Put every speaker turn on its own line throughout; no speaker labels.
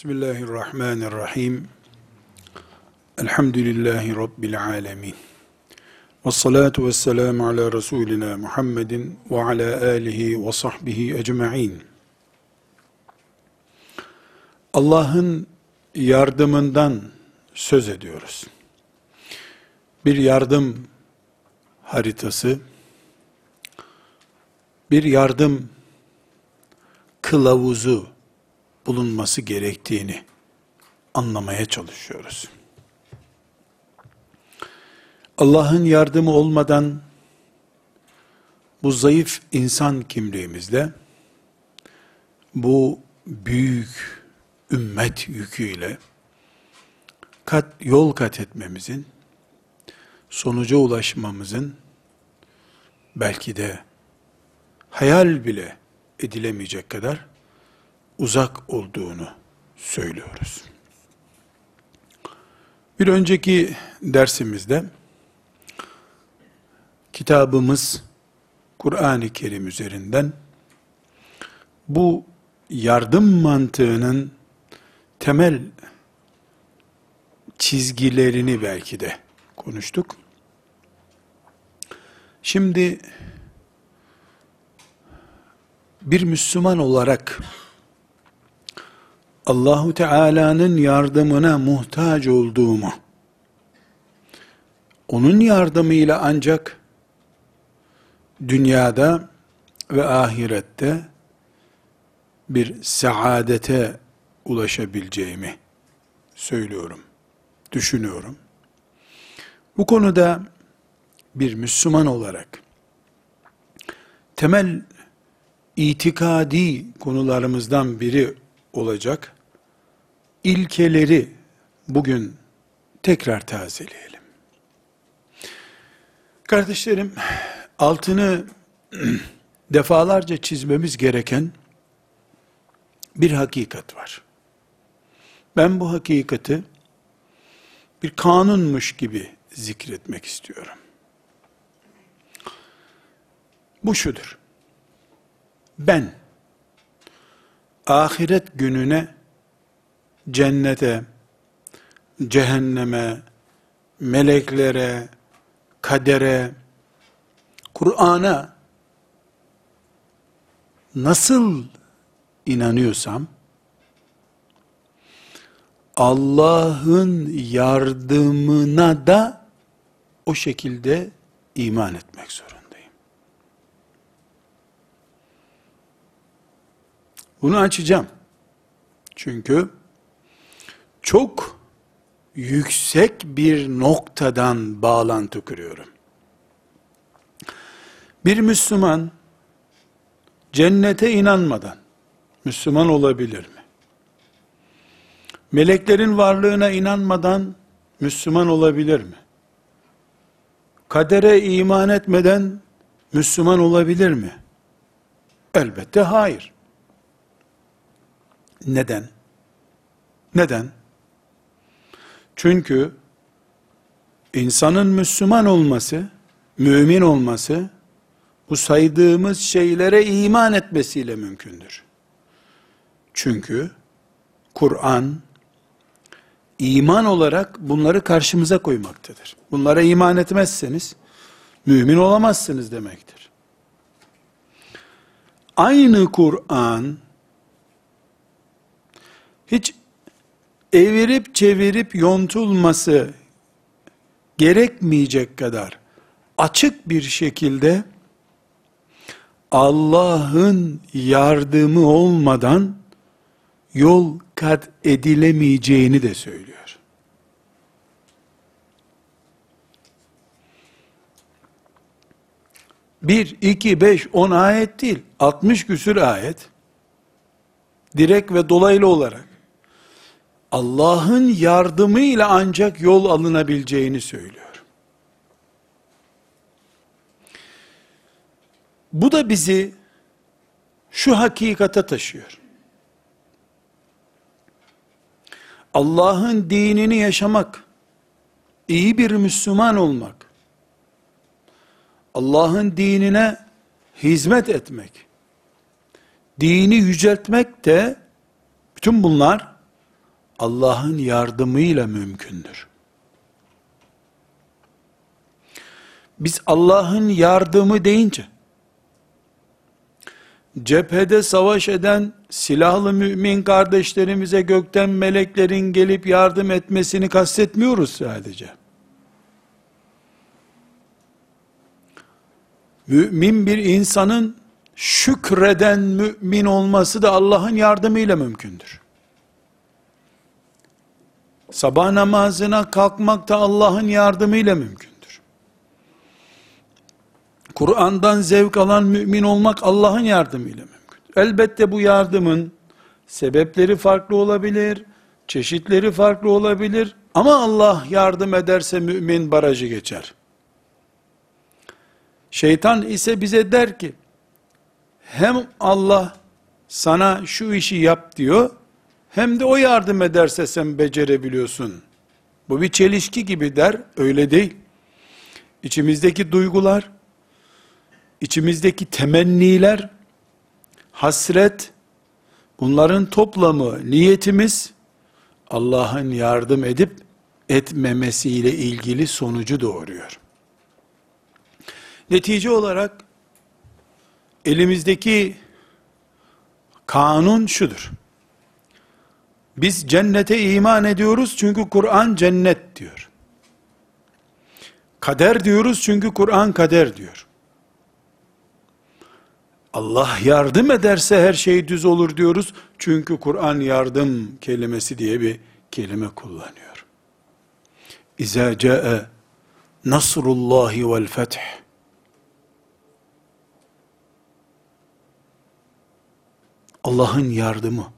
Bismillahirrahmanirrahim. Elhamdülillahi Rabbil alemin. Ve salatu ve selamu ala Resulina Muhammedin ve ala alihi ve sahbihi ecma'in. Allah'ın yardımından söz ediyoruz. Bir yardım haritası, bir yardım kılavuzu bulunması gerektiğini anlamaya çalışıyoruz. Allah'ın yardımı olmadan bu zayıf insan kimliğimizle bu büyük ümmet yüküyle kat yol kat etmemizin sonuca ulaşmamızın belki de hayal bile edilemeyecek kadar uzak olduğunu söylüyoruz. Bir önceki dersimizde kitabımız Kur'an-ı Kerim üzerinden bu yardım mantığının temel çizgilerini belki de konuştuk. Şimdi bir Müslüman olarak Allahu Teala'nın yardımına muhtaç olduğumu, onun yardımıyla ancak dünyada ve ahirette bir saadete ulaşabileceğimi söylüyorum, düşünüyorum. Bu konuda bir Müslüman olarak temel itikadi konularımızdan biri olacak ilkeleri bugün tekrar tazeleyelim. Kardeşlerim, altını defalarca çizmemiz gereken bir hakikat var. Ben bu hakikati bir kanunmuş gibi zikretmek istiyorum. Bu şudur. Ben ahiret gününe cennete, cehenneme, meleklere, kadere, Kur'an'a nasıl inanıyorsam, Allah'ın yardımına da o şekilde iman etmek zorundayım. Bunu açacağım. Çünkü çok yüksek bir noktadan bağlantı kuruyorum. Bir Müslüman cennete inanmadan Müslüman olabilir mi? Meleklerin varlığına inanmadan Müslüman olabilir mi? Kadere iman etmeden Müslüman olabilir mi? Elbette hayır. Neden? Neden? Çünkü insanın Müslüman olması, mümin olması, bu saydığımız şeylere iman etmesiyle mümkündür. Çünkü Kur'an iman olarak bunları karşımıza koymaktadır. Bunlara iman etmezseniz mümin olamazsınız demektir. Aynı Kur'an hiç evirip çevirip yontulması gerekmeyecek kadar açık bir şekilde Allah'ın yardımı olmadan yol kat edilemeyeceğini de söylüyor. Bir, iki, beş, on ayet değil, 60 küsür ayet, direkt ve dolaylı olarak, Allah'ın yardımıyla ancak yol alınabileceğini söylüyor. Bu da bizi şu hakikate taşıyor. Allah'ın dinini yaşamak, iyi bir Müslüman olmak, Allah'ın dinine hizmet etmek, dini yüceltmek de bütün bunlar Allah'ın yardımıyla mümkündür. Biz Allah'ın yardımı deyince, cephede savaş eden silahlı mümin kardeşlerimize gökten meleklerin gelip yardım etmesini kastetmiyoruz sadece. Mümin bir insanın şükreden mümin olması da Allah'ın yardımıyla mümkündür. Sabah namazına kalkmak da Allah'ın yardımıyla mümkündür. Kur'an'dan zevk alan mümin olmak Allah'ın yardımıyla mümkündür. Elbette bu yardımın sebepleri farklı olabilir, çeşitleri farklı olabilir ama Allah yardım ederse mümin barajı geçer. Şeytan ise bize der ki, hem Allah sana şu işi yap diyor, hem de o yardım ederse sen becerebiliyorsun. Bu bir çelişki gibi der, öyle değil. İçimizdeki duygular, içimizdeki temenniler, hasret, bunların toplamı, niyetimiz, Allah'ın yardım edip etmemesiyle ilgili sonucu doğuruyor. Netice olarak, elimizdeki kanun şudur. Biz cennete iman ediyoruz çünkü Kur'an cennet diyor. Kader diyoruz çünkü Kur'an kader diyor. Allah yardım ederse her şey düz olur diyoruz. Çünkü Kur'an yardım kelimesi diye bir kelime kullanıyor. İza ca'e nasrullahi vel feth. Allah'ın yardımı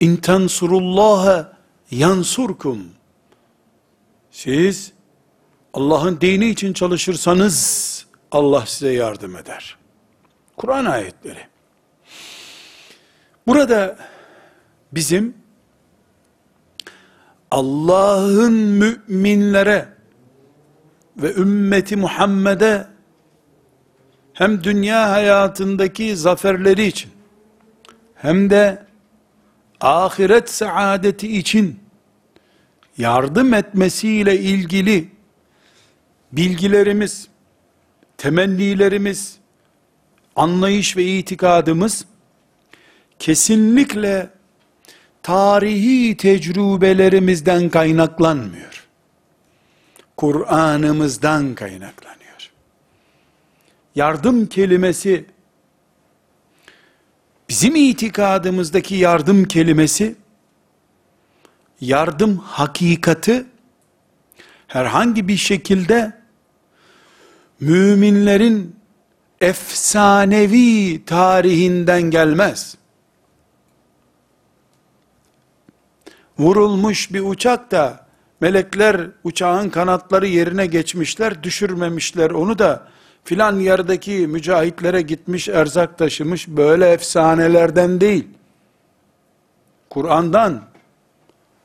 İn tensurullaha yansurkum. Siz Allah'ın dini için çalışırsanız Allah size yardım eder. Kur'an ayetleri. Burada bizim Allah'ın müminlere ve ümmeti Muhammed'e hem dünya hayatındaki zaferleri için hem de ahiret saadeti için yardım etmesiyle ilgili bilgilerimiz, temennilerimiz, anlayış ve itikadımız kesinlikle tarihi tecrübelerimizden kaynaklanmıyor. Kur'an'ımızdan kaynaklanıyor. Yardım kelimesi Bizim itikadımızdaki yardım kelimesi, yardım hakikati, herhangi bir şekilde, müminlerin efsanevi tarihinden gelmez. Vurulmuş bir uçak da, melekler uçağın kanatları yerine geçmişler, düşürmemişler onu da, filan yerdeki mücahitlere gitmiş erzak taşımış böyle efsanelerden değil. Kur'an'dan,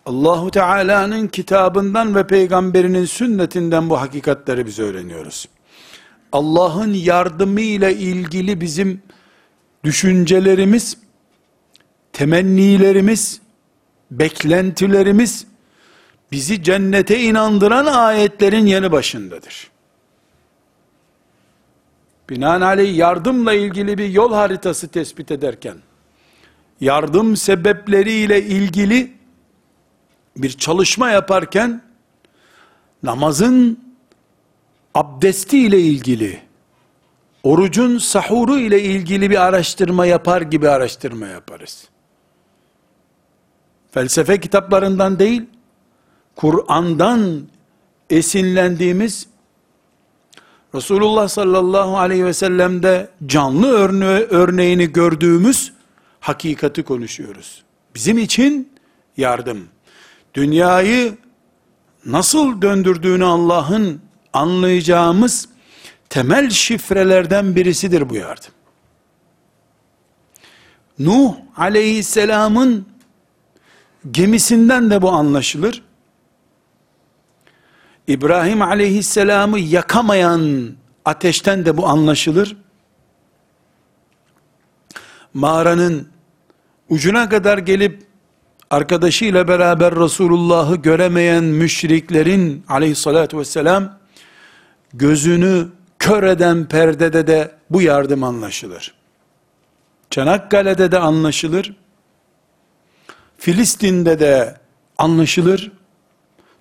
Allahu Teala'nın kitabından ve peygamberinin sünnetinden bu hakikatleri biz öğreniyoruz. Allah'ın yardımı ile ilgili bizim düşüncelerimiz, temennilerimiz, beklentilerimiz bizi cennete inandıran ayetlerin yanı başındadır. Binaenaleyh yardımla ilgili bir yol haritası tespit ederken, yardım sebepleriyle ilgili bir çalışma yaparken, namazın abdesti ile ilgili, orucun sahuru ile ilgili bir araştırma yapar gibi araştırma yaparız. Felsefe kitaplarından değil, Kur'an'dan esinlendiğimiz Resulullah sallallahu aleyhi ve sellem'de canlı örne örneğini gördüğümüz hakikati konuşuyoruz. Bizim için yardım. Dünyayı nasıl döndürdüğünü Allah'ın anlayacağımız temel şifrelerden birisidir bu yardım. Nuh aleyhisselamın gemisinden de bu anlaşılır. İbrahim aleyhisselamı yakamayan ateşten de bu anlaşılır. Mağaranın ucuna kadar gelip arkadaşıyla beraber Resulullah'ı göremeyen müşriklerin aleyhissalatü vesselam gözünü kör eden perdede de bu yardım anlaşılır. Çanakkale'de de anlaşılır. Filistin'de de anlaşılır.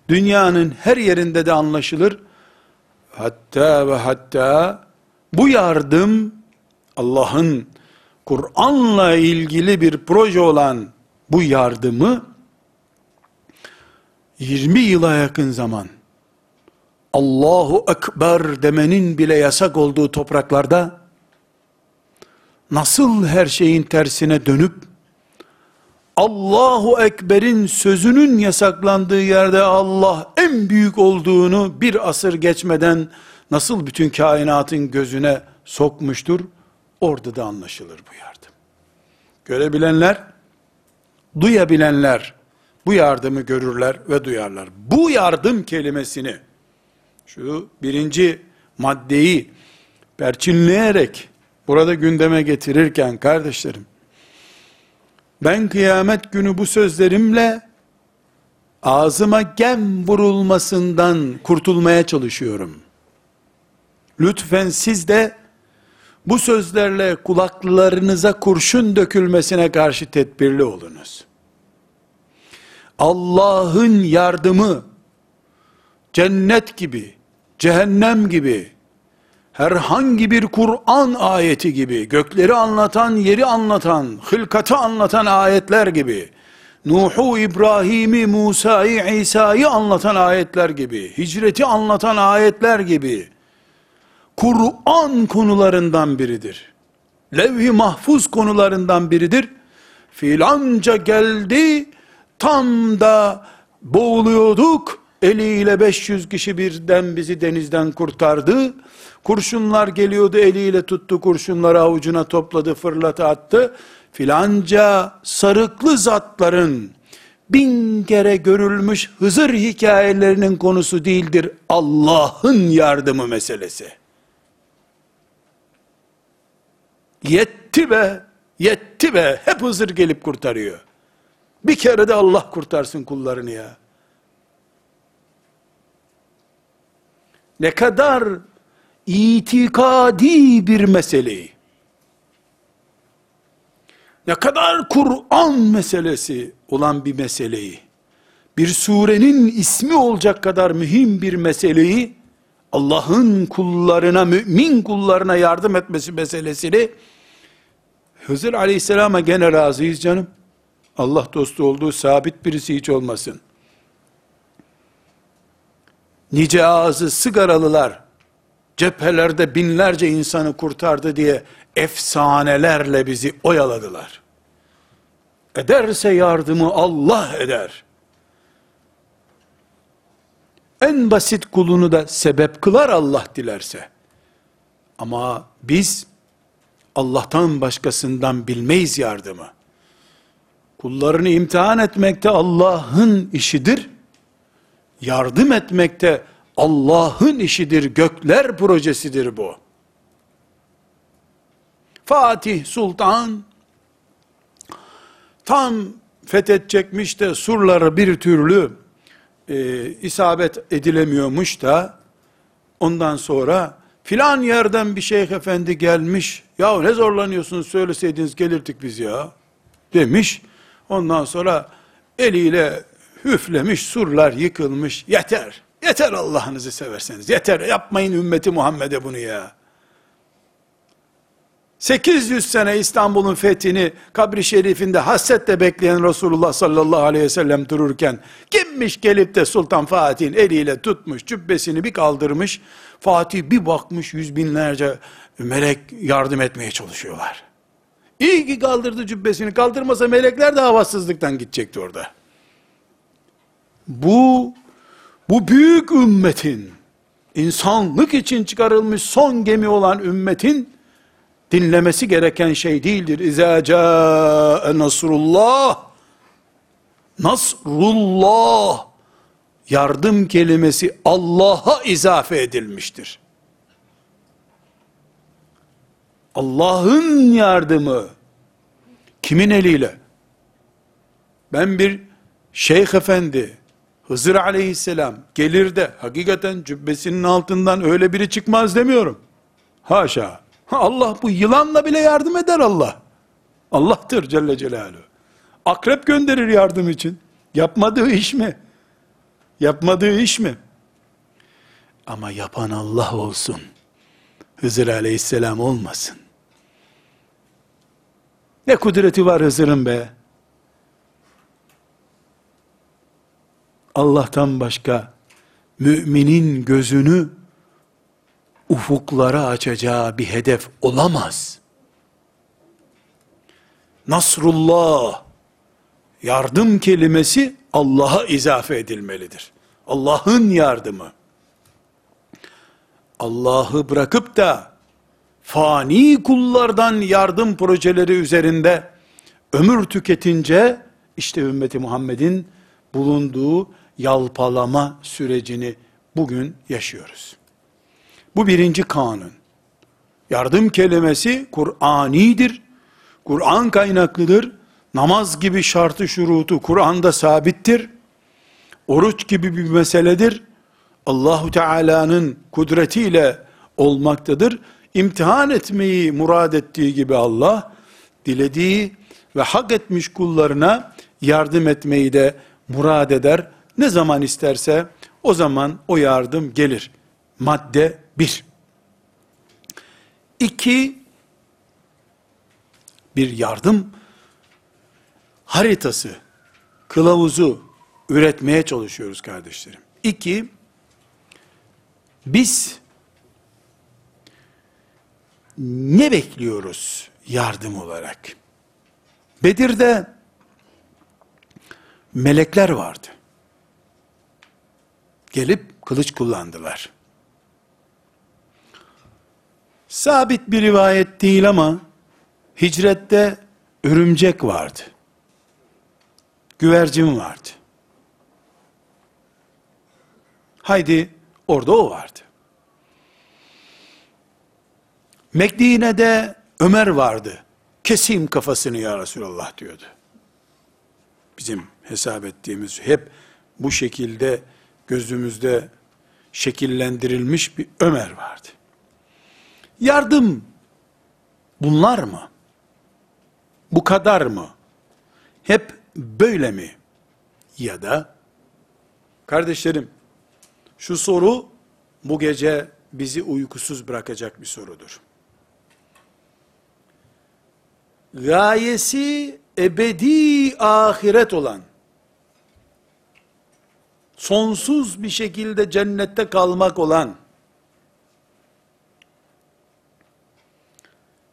Dünyanın her yerinde de anlaşılır. Hatta ve hatta bu yardım Allah'ın Kur'an'la ilgili bir proje olan bu yardımı 20 yıla yakın zaman Allahu Ekber demenin bile yasak olduğu topraklarda nasıl her şeyin tersine dönüp Allahu Ekber'in sözünün yasaklandığı yerde Allah en büyük olduğunu bir asır geçmeden nasıl bütün kainatın gözüne sokmuştur? Orada da anlaşılır bu yardım. Görebilenler, duyabilenler bu yardımı görürler ve duyarlar. Bu yardım kelimesini şu birinci maddeyi perçinleyerek burada gündeme getirirken kardeşlerim ben kıyamet günü bu sözlerimle ağzıma gem vurulmasından kurtulmaya çalışıyorum. Lütfen siz de bu sözlerle kulaklarınıza kurşun dökülmesine karşı tedbirli olunuz. Allah'ın yardımı cennet gibi, cehennem gibi, herhangi bir Kur'an ayeti gibi, gökleri anlatan, yeri anlatan, hılkatı anlatan ayetler gibi, Nuh'u, İbrahim'i, Musa'yı, İsa'yı anlatan ayetler gibi, hicreti anlatan ayetler gibi, Kur'an konularından biridir. Levh-i mahfuz konularından biridir. Filanca geldi, tam da boğuluyorduk, eliyle 500 kişi birden bizi denizden kurtardı. Kurşunlar geliyordu eliyle tuttu kurşunları avucuna topladı fırlatı attı. Filanca sarıklı zatların bin kere görülmüş Hızır hikayelerinin konusu değildir. Allah'ın yardımı meselesi. Yetti be, yetti be. Hep Hızır gelip kurtarıyor. Bir kere de Allah kurtarsın kullarını ya. Ne kadar itikadi bir meseleyi, ne kadar Kur'an meselesi olan bir meseleyi, bir surenin ismi olacak kadar mühim bir meseleyi, Allah'ın kullarına, mümin kullarına yardım etmesi meselesini, Hızır aleyhisselama gene razıyız canım. Allah dostu olduğu sabit birisi hiç olmasın. Nice ağzı sigaralılar, cephelerde binlerce insanı kurtardı diye efsanelerle bizi oyaladılar. Ederse yardımı Allah eder. En basit kulunu da sebep kılar Allah dilerse. Ama biz Allah'tan başkasından bilmeyiz yardımı. Kullarını imtihan etmekte Allah'ın işidir. Yardım etmekte Allah'ın işidir, gökler projesidir bu. Fatih Sultan tam fethedecekmiş de surları bir türlü e, isabet edilemiyormuş da. Ondan sonra filan yerden bir şeyh efendi gelmiş ya ne zorlanıyorsunuz söyleseydiniz gelirdik biz ya demiş. Ondan sonra eliyle hüflemiş surlar yıkılmış yeter Yeter Allah'ınızı severseniz. Yeter yapmayın ümmeti Muhammed'e bunu ya. 800 sene İstanbul'un fethini kabri şerifinde hasretle bekleyen Resulullah sallallahu aleyhi ve sellem dururken kimmiş gelip de Sultan Fatih'in eliyle tutmuş cübbesini bir kaldırmış Fatih bir bakmış yüz binlerce melek yardım etmeye çalışıyorlar. İyi ki kaldırdı cübbesini kaldırmasa melekler de havasızlıktan gidecekti orada. Bu bu büyük ümmetin, insanlık için çıkarılmış son gemi olan ümmetin, dinlemesi gereken şey değildir. İzâ câe nasrullah, nasrullah, yardım kelimesi Allah'a izafe edilmiştir. Allah'ın yardımı, kimin eliyle? ben bir şeyh efendi, Hızır aleyhisselam gelir de hakikaten cübbesinin altından öyle biri çıkmaz demiyorum. Haşa. Allah bu yılanla bile yardım eder Allah. Allah'tır Celle Celaluhu. Akrep gönderir yardım için. Yapmadığı iş mi? Yapmadığı iş mi? Ama yapan Allah olsun. Hızır aleyhisselam olmasın. Ne kudreti var Hızır'ın be? Allah'tan başka müminin gözünü ufuklara açacağı bir hedef olamaz. Nasrullah, yardım kelimesi Allah'a izafe edilmelidir. Allah'ın yardımı. Allah'ı bırakıp da fani kullardan yardım projeleri üzerinde ömür tüketince işte ümmeti Muhammed'in bulunduğu yalpalama sürecini bugün yaşıyoruz. Bu birinci kanun. Yardım kelimesi Kur'anidir. Kur'an kaynaklıdır. Namaz gibi şartı şurutu Kur'an'da sabittir. Oruç gibi bir meseledir. Allahu Teala'nın kudretiyle olmaktadır. İmtihan etmeyi murad ettiği gibi Allah, dilediği ve hak etmiş kullarına yardım etmeyi de murad eder. Ne zaman isterse o zaman o yardım gelir. Madde bir. İki, bir yardım haritası, kılavuzu üretmeye çalışıyoruz kardeşlerim. İki, biz ne bekliyoruz yardım olarak? Bedir'de melekler vardı. Gelip kılıç kullandılar. Sabit bir rivayet değil ama hicrette örümcek vardı. Güvercin vardı. Haydi orada o vardı. Medine'de Ömer vardı. Keseyim kafasını ya Resulallah diyordu. Bizim hesap ettiğimiz hep bu şekilde gözümüzde şekillendirilmiş bir Ömer vardı. Yardım bunlar mı? Bu kadar mı? Hep böyle mi? Ya da kardeşlerim şu soru bu gece bizi uykusuz bırakacak bir sorudur. Gayesi ebedi ahiret olan sonsuz bir şekilde cennette kalmak olan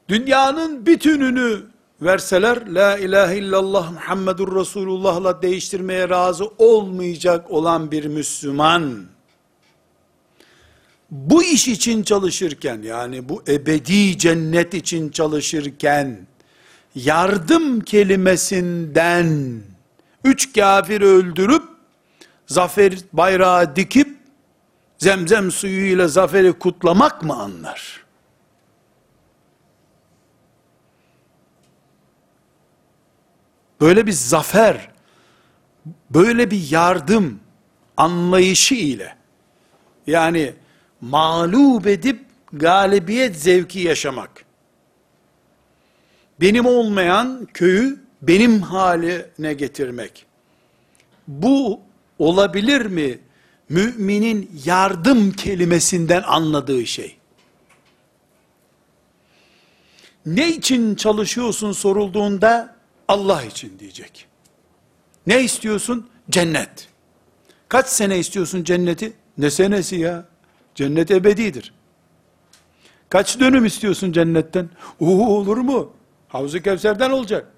dünyanın bütününü verseler la ilahe illallah Muhammedur Resulullah'la değiştirmeye razı olmayacak olan bir Müslüman bu iş için çalışırken yani bu ebedi cennet için çalışırken yardım kelimesinden üç kafir öldürüp zafer bayrağı dikip zemzem suyuyla zaferi kutlamak mı anlar? Böyle bir zafer, böyle bir yardım anlayışı ile yani mağlup edip galibiyet zevki yaşamak. Benim olmayan köyü benim haline getirmek. Bu olabilir mi? Müminin yardım kelimesinden anladığı şey. Ne için çalışıyorsun sorulduğunda Allah için diyecek. Ne istiyorsun? Cennet. Kaç sene istiyorsun cenneti? Ne senesi ya? Cennet ebedidir. Kaç dönüm istiyorsun cennetten? Uhu olur mu? Havzu Kevser'den olacak.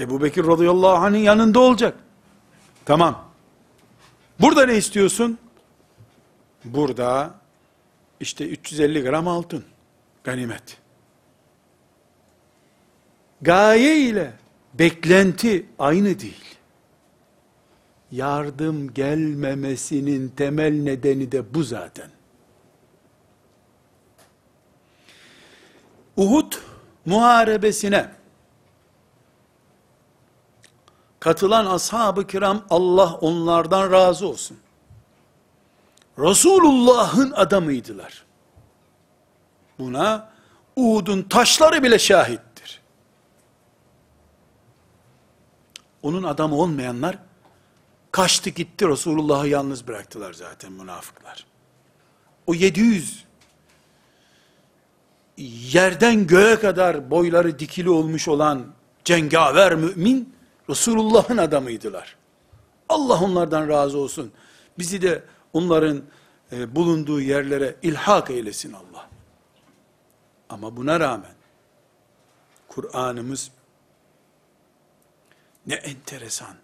Ebu Bekir radıyallahu anh'ın yanında olacak. Tamam. Burada ne istiyorsun? Burada işte 350 gram altın. Ganimet. Gaye ile beklenti aynı değil. Yardım gelmemesinin temel nedeni de bu zaten. Uhud muharebesine katılan ashab-ı kiram Allah onlardan razı olsun. Resulullah'ın adamıydılar. Buna Uhud'un taşları bile şahittir. Onun adamı olmayanlar kaçtı gitti Resulullah'ı yalnız bıraktılar zaten münafıklar. O 700 yerden göğe kadar boyları dikili olmuş olan cengaver mümin Resulullah'ın adamıydılar. Allah onlardan razı olsun. Bizi de onların e, bulunduğu yerlere ilhak eylesin Allah. Ama buna rağmen Kur'an'ımız ne enteresan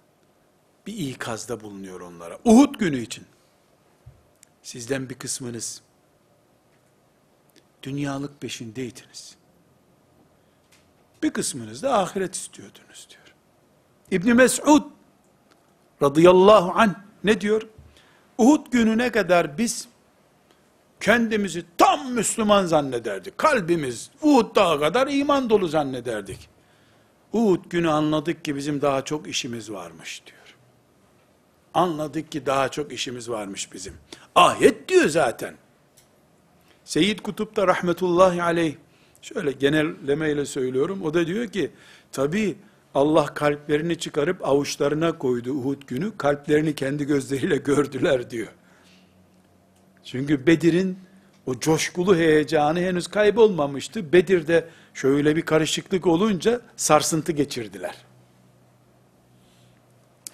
bir ikazda bulunuyor onlara. Uhud günü için. Sizden bir kısmınız dünyalık peşindeydiniz. Bir kısmınız da ahiret istiyordunuz diyor. İbni Mes'ud radıyallahu anh ne diyor? Uhud gününe kadar biz kendimizi tam Müslüman zannederdik. Kalbimiz Uhud dağı kadar iman dolu zannederdik. Uhud günü anladık ki bizim daha çok işimiz varmış diyor. Anladık ki daha çok işimiz varmış bizim. Ayet diyor zaten. Seyyid Kutup da rahmetullahi aleyh, şöyle genellemeyle söylüyorum, o da diyor ki, tabi Allah kalplerini çıkarıp avuçlarına koydu Uhud günü, kalplerini kendi gözleriyle gördüler diyor. Çünkü Bedir'in o coşkulu heyecanı henüz kaybolmamıştı. Bedir'de şöyle bir karışıklık olunca sarsıntı geçirdiler.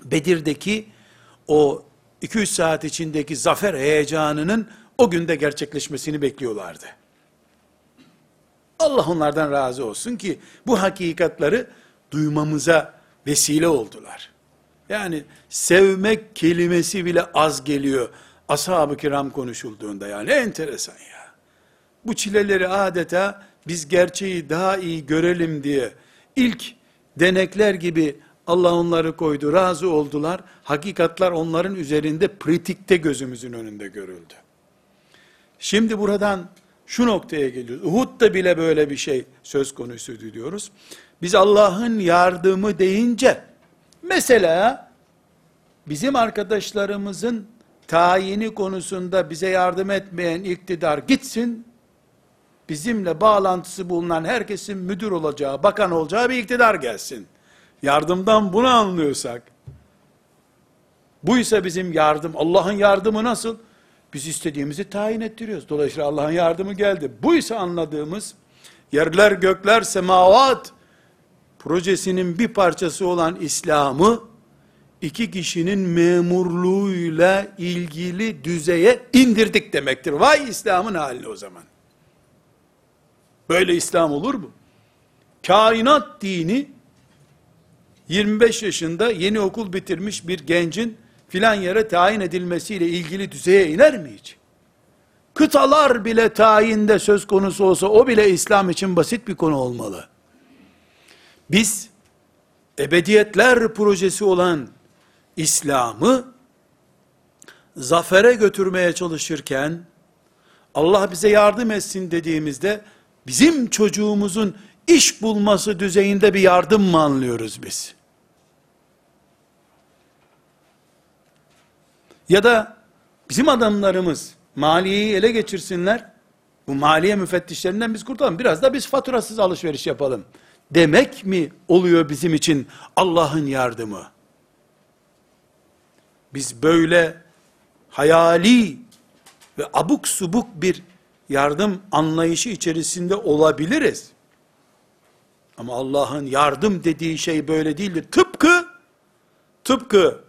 Bedir'deki o 200 saat içindeki zafer heyecanının o günde gerçekleşmesini bekliyorlardı. Allah onlardan razı olsun ki bu hakikatları duymamıza vesile oldular. Yani sevmek kelimesi bile az geliyor ashab-ı kiram konuşulduğunda yani enteresan ya. Bu çileleri adeta biz gerçeği daha iyi görelim diye ilk denekler gibi Allah onları koydu, razı oldular. Hakikatlar onların üzerinde pratikte gözümüzün önünde görüldü. Şimdi buradan şu noktaya geliyoruz. Uhud'da bile böyle bir şey söz konusuydu diyoruz. Biz Allah'ın yardımı deyince, mesela bizim arkadaşlarımızın tayini konusunda bize yardım etmeyen iktidar gitsin, bizimle bağlantısı bulunan herkesin müdür olacağı, bakan olacağı bir iktidar gelsin. Yardımdan bunu anlıyorsak, buysa bizim yardım, Allah'ın yardımı nasıl? Biz istediğimizi tayin ettiriyoruz. Dolayısıyla Allah'ın yardımı geldi. Buysa anladığımız, yerler gökler semavat projesinin bir parçası olan İslam'ı, iki kişinin memurluğuyla ilgili düzeye indirdik demektir. Vay İslam'ın haline o zaman. Böyle İslam olur mu? Kainat dini 25 yaşında yeni okul bitirmiş bir gencin filan yere tayin edilmesiyle ilgili düzeye iner mi hiç? Kıtalar bile tayinde söz konusu olsa o bile İslam için basit bir konu olmalı. Biz ebediyetler projesi olan İslam'ı zafere götürmeye çalışırken Allah bize yardım etsin dediğimizde bizim çocuğumuzun iş bulması düzeyinde bir yardım mı anlıyoruz biz? Ya da bizim adamlarımız maliyeyi ele geçirsinler, bu maliye müfettişlerinden biz kurtulalım, biraz da biz faturasız alışveriş yapalım. Demek mi oluyor bizim için Allah'ın yardımı? Biz böyle hayali ve abuk subuk bir yardım anlayışı içerisinde olabiliriz. Ama Allah'ın yardım dediği şey böyle değildir. Tıpkı, tıpkı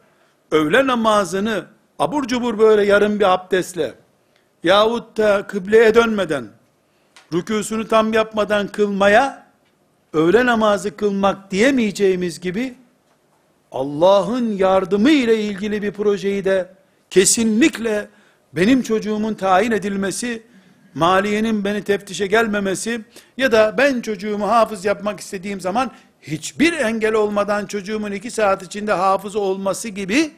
öğle namazını abur cubur böyle yarım bir abdestle yahut da kıbleye dönmeden rükûsunu tam yapmadan kılmaya öğle namazı kılmak diyemeyeceğimiz gibi Allah'ın yardımı ile ilgili bir projeyi de kesinlikle benim çocuğumun tayin edilmesi, maliyenin beni teftişe gelmemesi ya da ben çocuğumu hafız yapmak istediğim zaman hiçbir engel olmadan çocuğumun iki saat içinde hafız olması gibi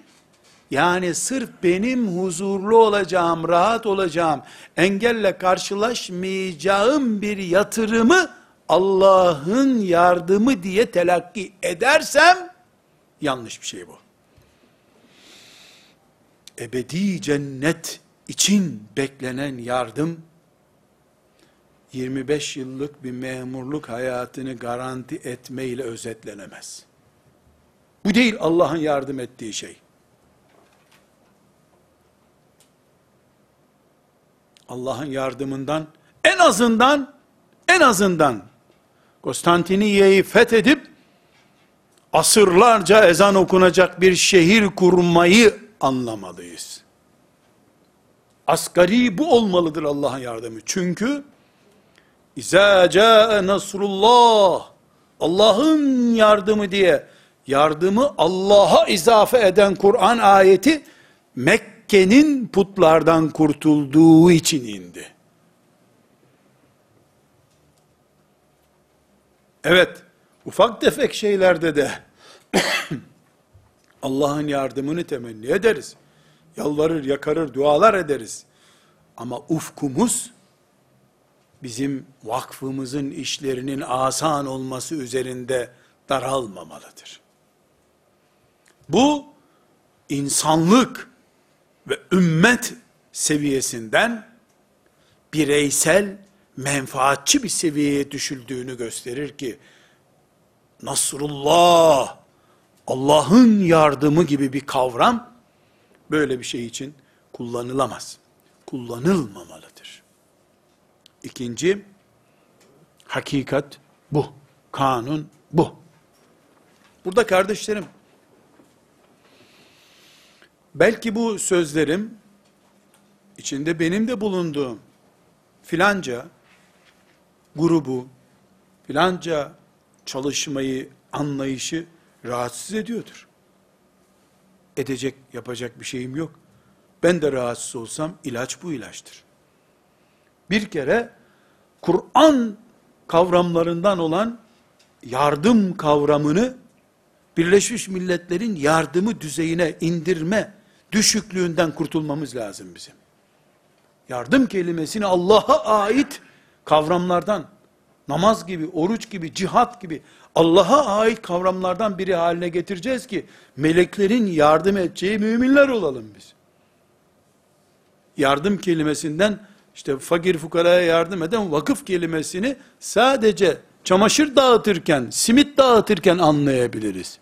yani sırf benim huzurlu olacağım, rahat olacağım, engelle karşılaşmayacağım bir yatırımı Allah'ın yardımı diye telakki edersem Yanlış bir şey bu. Ebedi cennet için beklenen yardım 25 yıllık bir memurluk hayatını garanti etmeyle özetlenemez. Bu değil Allah'ın yardım ettiği şey. Allah'ın yardımından en azından en azından Konstantiniye'yi fethedip asırlarca ezan okunacak bir şehir kurmayı anlamalıyız. Asgari bu olmalıdır Allah'ın yardımı. Çünkü İzâ câe nasrullah Allah'ın yardımı diye yardımı Allah'a izafe eden Kur'an ayeti Mekke'nin putlardan kurtulduğu için indi. Evet, ufak tefek şeylerde de Allah'ın yardımını temenni ederiz. Yalvarır, yakarır, dualar ederiz. Ama ufkumuz bizim vakfımızın işlerinin asan olması üzerinde daralmamalıdır. Bu insanlık ve ümmet seviyesinden bireysel menfaatçi bir seviyeye düşüldüğünü gösterir ki Nasrullah Allah'ın yardımı gibi bir kavram böyle bir şey için kullanılamaz. Kullanılmamalıdır. İkinci, hakikat bu. Kanun bu. Burada kardeşlerim, belki bu sözlerim, içinde benim de bulunduğum filanca grubu, filanca çalışmayı, anlayışı rahatsız ediyordur. Edecek, yapacak bir şeyim yok. Ben de rahatsız olsam ilaç bu ilaçtır. Bir kere Kur'an kavramlarından olan yardım kavramını Birleşmiş Milletler'in yardımı düzeyine indirme düşüklüğünden kurtulmamız lazım bizim. Yardım kelimesini Allah'a ait kavramlardan, namaz gibi, oruç gibi, cihat gibi Allah'a ait kavramlardan biri haline getireceğiz ki meleklerin yardım edeceği müminler olalım biz. Yardım kelimesinden işte fakir fukaraya yardım eden vakıf kelimesini sadece çamaşır dağıtırken, simit dağıtırken anlayabiliriz.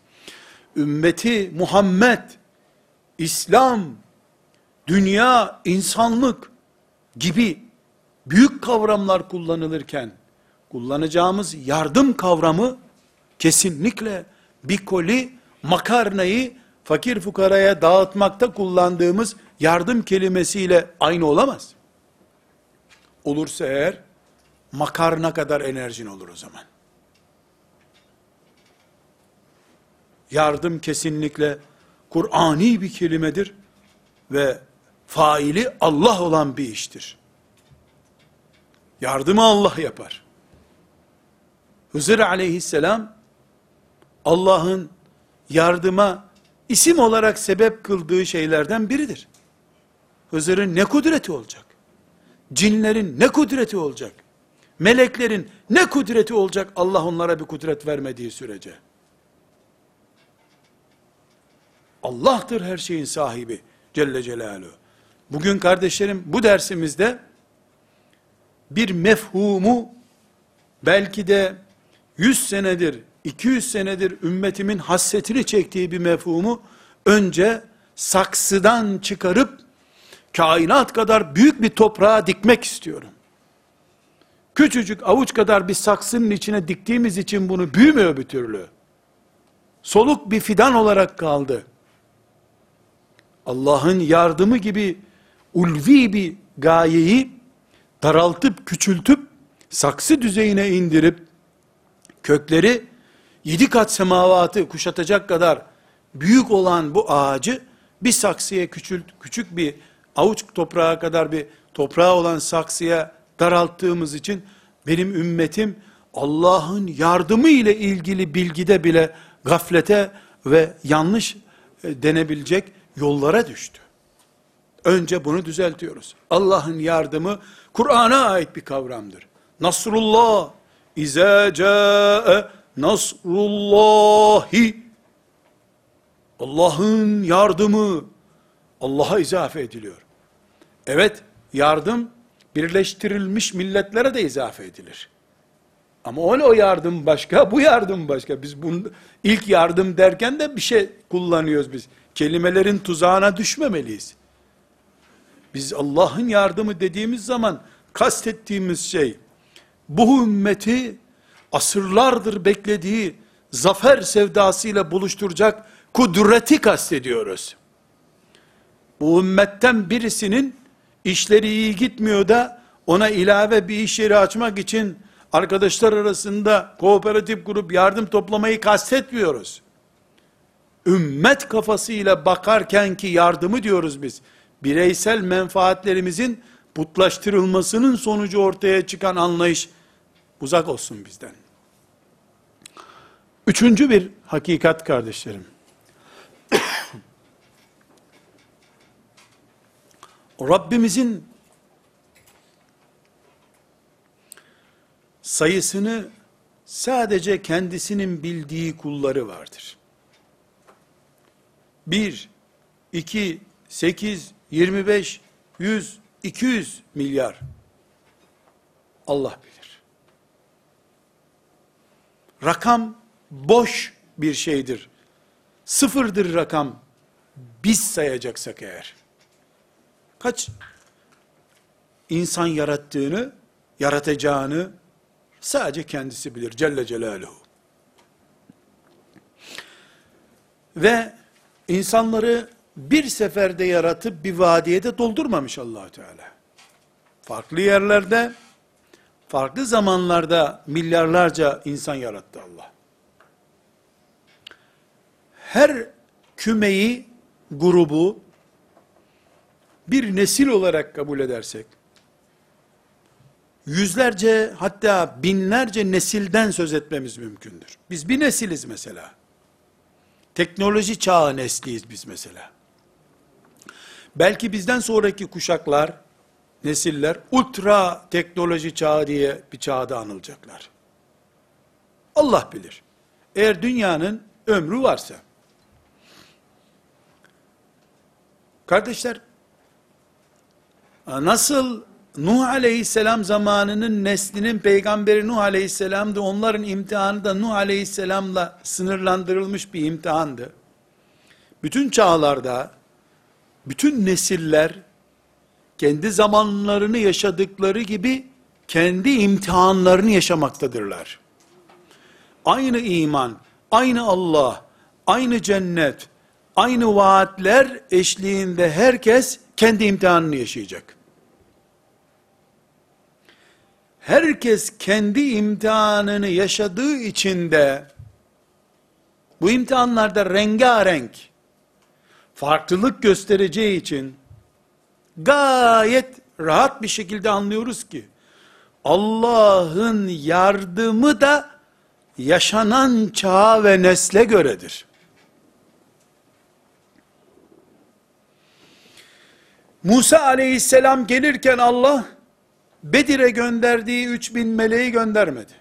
Ümmeti Muhammed, İslam, dünya, insanlık gibi büyük kavramlar kullanılırken, kullanacağımız yardım kavramı kesinlikle bir koli makarnayı fakir fukaraya dağıtmakta kullandığımız yardım kelimesiyle aynı olamaz. Olursa eğer makarna kadar enerjin olur o zaman. Yardım kesinlikle Kur'ani bir kelimedir ve faili Allah olan bir iştir. Yardımı Allah yapar. Hızır aleyhisselam Allah'ın yardıma isim olarak sebep kıldığı şeylerden biridir. Hızır'ın ne kudreti olacak? Cinlerin ne kudreti olacak? Meleklerin ne kudreti olacak Allah onlara bir kudret vermediği sürece? Allah'tır her şeyin sahibi Celle Celaluhu. Bugün kardeşlerim bu dersimizde bir mefhumu belki de 100 senedir, 200 senedir ümmetimin hassetini çektiği bir mefhumu önce saksıdan çıkarıp kainat kadar büyük bir toprağa dikmek istiyorum. Küçücük avuç kadar bir saksının içine diktiğimiz için bunu büyümüyor bir türlü. Soluk bir fidan olarak kaldı. Allah'ın yardımı gibi ulvi bir gayeyi daraltıp küçültüp saksı düzeyine indirip kökleri yedi kat semavatı kuşatacak kadar büyük olan bu ağacı bir saksıya küçült, küçük bir avuç toprağa kadar bir toprağı olan saksıya daralttığımız için benim ümmetim Allah'ın yardımı ile ilgili bilgide bile gaflete ve yanlış e, denebilecek yollara düştü. Önce bunu düzeltiyoruz. Allah'ın yardımı Kur'an'a ait bir kavramdır. Nasrullah İzâ câe nasrullahi Allah'ın yardımı Allah'a izafe ediliyor. Evet, yardım birleştirilmiş milletlere de izafe edilir. Ama o, o yardım başka, bu yardım başka. Biz bunu ilk yardım derken de bir şey kullanıyoruz biz. Kelimelerin tuzağına düşmemeliyiz. Biz Allah'ın yardımı dediğimiz zaman kastettiğimiz şey bu ümmeti asırlardır beklediği zafer sevdasıyla buluşturacak kudreti kastediyoruz. Bu ümmetten birisinin işleri iyi gitmiyor da ona ilave bir iş yeri açmak için arkadaşlar arasında kooperatif grup yardım toplamayı kastetmiyoruz. Ümmet kafasıyla bakarken ki yardımı diyoruz biz. Bireysel menfaatlerimizin putlaştırılmasının sonucu ortaya çıkan anlayış uzak olsun bizden. Üçüncü bir hakikat kardeşlerim. Rabbimizin sayısını sadece kendisinin bildiği kulları vardır. 1, 2, 8, 25, 100, 200 milyar. Allah bilir. Rakam boş bir şeydir. Sıfırdır rakam. Biz sayacaksak eğer. Kaç insan yarattığını, yaratacağını sadece kendisi bilir. Celle Celaluhu. Ve insanları bir seferde yaratıp bir vadiyede doldurmamış allah Teala. Farklı yerlerde, farklı zamanlarda milyarlarca insan yarattı Allah. Her kümeyi, grubu bir nesil olarak kabul edersek, yüzlerce hatta binlerce nesilden söz etmemiz mümkündür. Biz bir nesiliz mesela. Teknoloji çağı nesliyiz biz mesela. Belki bizden sonraki kuşaklar, nesiller ultra teknoloji çağı diye bir çağda anılacaklar. Allah bilir. Eğer dünyanın ömrü varsa. Kardeşler, nasıl Nuh aleyhisselam zamanının neslinin peygamberi Nuh aleyhisselamdı. Onların imtihanı da Nuh aleyhisselamla sınırlandırılmış bir imtihandı. Bütün çağlarda, bütün nesiller, kendi zamanlarını yaşadıkları gibi, kendi imtihanlarını yaşamaktadırlar. Aynı iman, aynı Allah, aynı cennet, aynı vaatler eşliğinde herkes kendi imtihanını yaşayacak. Herkes kendi imtihanını yaşadığı için de bu imtihanlarda rengarenk farklılık göstereceği için gayet rahat bir şekilde anlıyoruz ki Allah'ın yardımı da yaşanan çağa ve nesle göredir. Musa aleyhisselam gelirken Allah Bedir'e gönderdiği 3000 meleği göndermedi.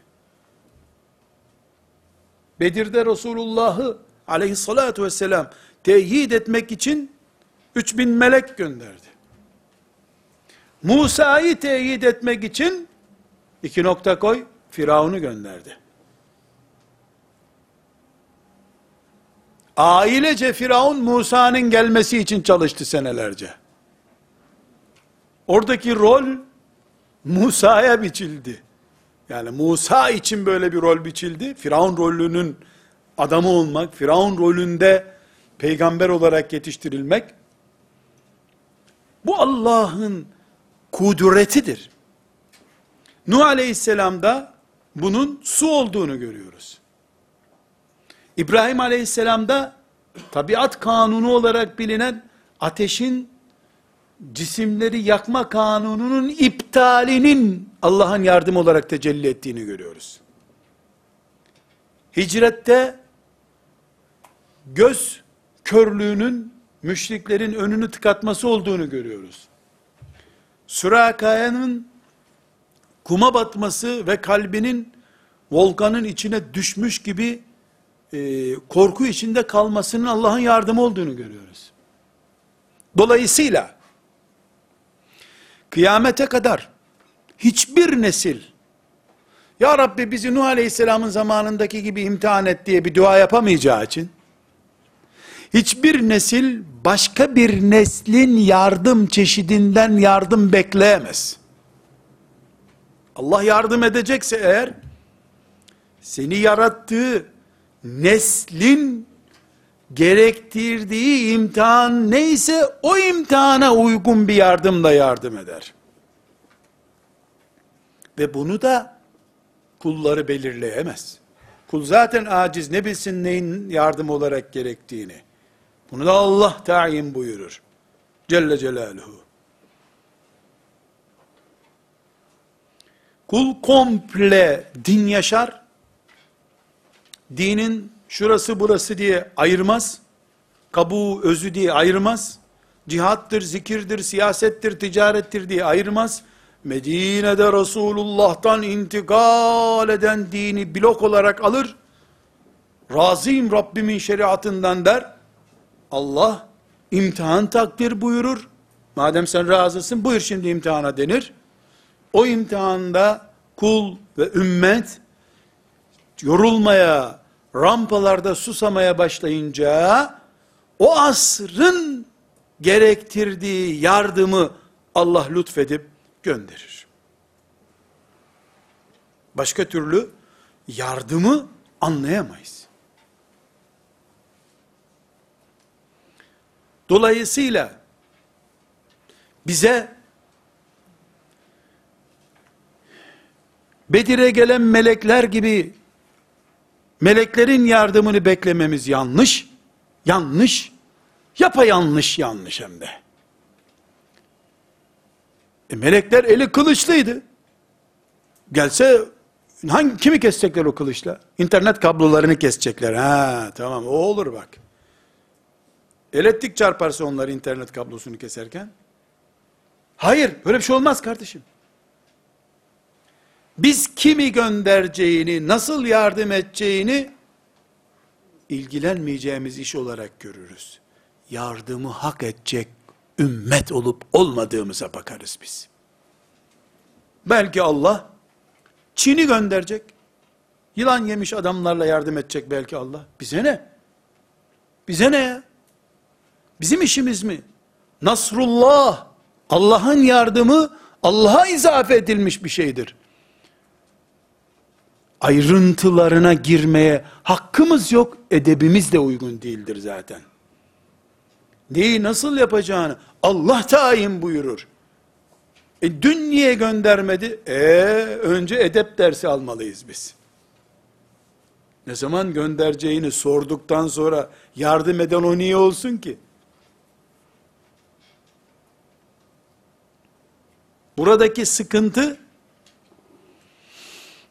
Bedir'de Resulullah'ı aleyhissalatu vesselam teyit etmek için 3000 melek gönderdi. Musa'yı teyit etmek için iki nokta koy, Firavun'u gönderdi. Ailece Firavun Musa'nın gelmesi için çalıştı senelerce. Oradaki rol Musa'ya biçildi. Yani Musa için böyle bir rol biçildi. Firavun rolünün adamı olmak, Firavun rolünde peygamber olarak yetiştirilmek, bu Allah'ın kudretidir. Nuh aleyhisselamda bunun su olduğunu görüyoruz. İbrahim aleyhisselamda tabiat kanunu olarak bilinen ateşin cisimleri yakma kanununun iptalinin Allah'ın yardım olarak tecelli ettiğini görüyoruz. Hicrette göz körlüğünün müşriklerin önünü tıkatması olduğunu görüyoruz. Sürakaya'nın kuma batması ve kalbinin volkanın içine düşmüş gibi e, korku içinde kalmasının Allah'ın yardımı olduğunu görüyoruz. Dolayısıyla kıyamete kadar hiçbir nesil Ya Rabbi bizi Nuh Aleyhisselam'ın zamanındaki gibi imtihan et diye bir dua yapamayacağı için hiçbir nesil başka bir neslin yardım çeşidinden yardım bekleyemez. Allah yardım edecekse eğer seni yarattığı neslin gerektirdiği imtihan neyse o imtihana uygun bir yardımla yardım eder. Ve bunu da kulları belirleyemez. Kul zaten aciz ne bilsin neyin yardım olarak gerektiğini. Bunu da Allah tayin buyurur. Celle Celaluhu. Kul komple din yaşar, dinin şurası burası diye ayırmaz, kabuğu özü diye ayırmaz, cihattır, zikirdir, siyasettir, ticarettir diye ayırmaz, Medine'de Resulullah'tan intikal eden dini blok olarak alır, razıyım Rabbimin şeriatından der, Allah imtihan takdir buyurur, madem sen razısın buyur şimdi imtihana denir, o imtihanda kul ve ümmet yorulmaya, rampalarda susamaya başlayınca o asrın gerektirdiği yardımı Allah lütfedip gönderir. Başka türlü yardımı anlayamayız. Dolayısıyla bize Bedir'e gelen melekler gibi meleklerin yardımını beklememiz yanlış, yanlış, yapayalnış yanlış hem de. E melekler eli kılıçlıydı. Gelse hangi kimi kesecekler o kılıçla? İnternet kablolarını kesecekler. Ha tamam o olur bak. Elektrik çarparsa onlar internet kablosunu keserken. Hayır böyle bir şey olmaz kardeşim. Biz kimi göndereceğini, nasıl yardım edeceğini ilgilenmeyeceğimiz iş olarak görürüz. Yardımı hak edecek ümmet olup olmadığımıza bakarız biz. Belki Allah Çin'i gönderecek. Yılan yemiş adamlarla yardım edecek belki Allah. Bize ne? Bize ne ya? Bizim işimiz mi? Nasrullah, Allah'ın yardımı Allah'a izafe edilmiş bir şeydir ayrıntılarına girmeye hakkımız yok, edebimiz de uygun değildir zaten. Neyi nasıl yapacağını Allah tayin buyurur. E dün niye göndermedi? E önce edep dersi almalıyız biz. Ne zaman göndereceğini sorduktan sonra yardım eden o niye olsun ki? Buradaki sıkıntı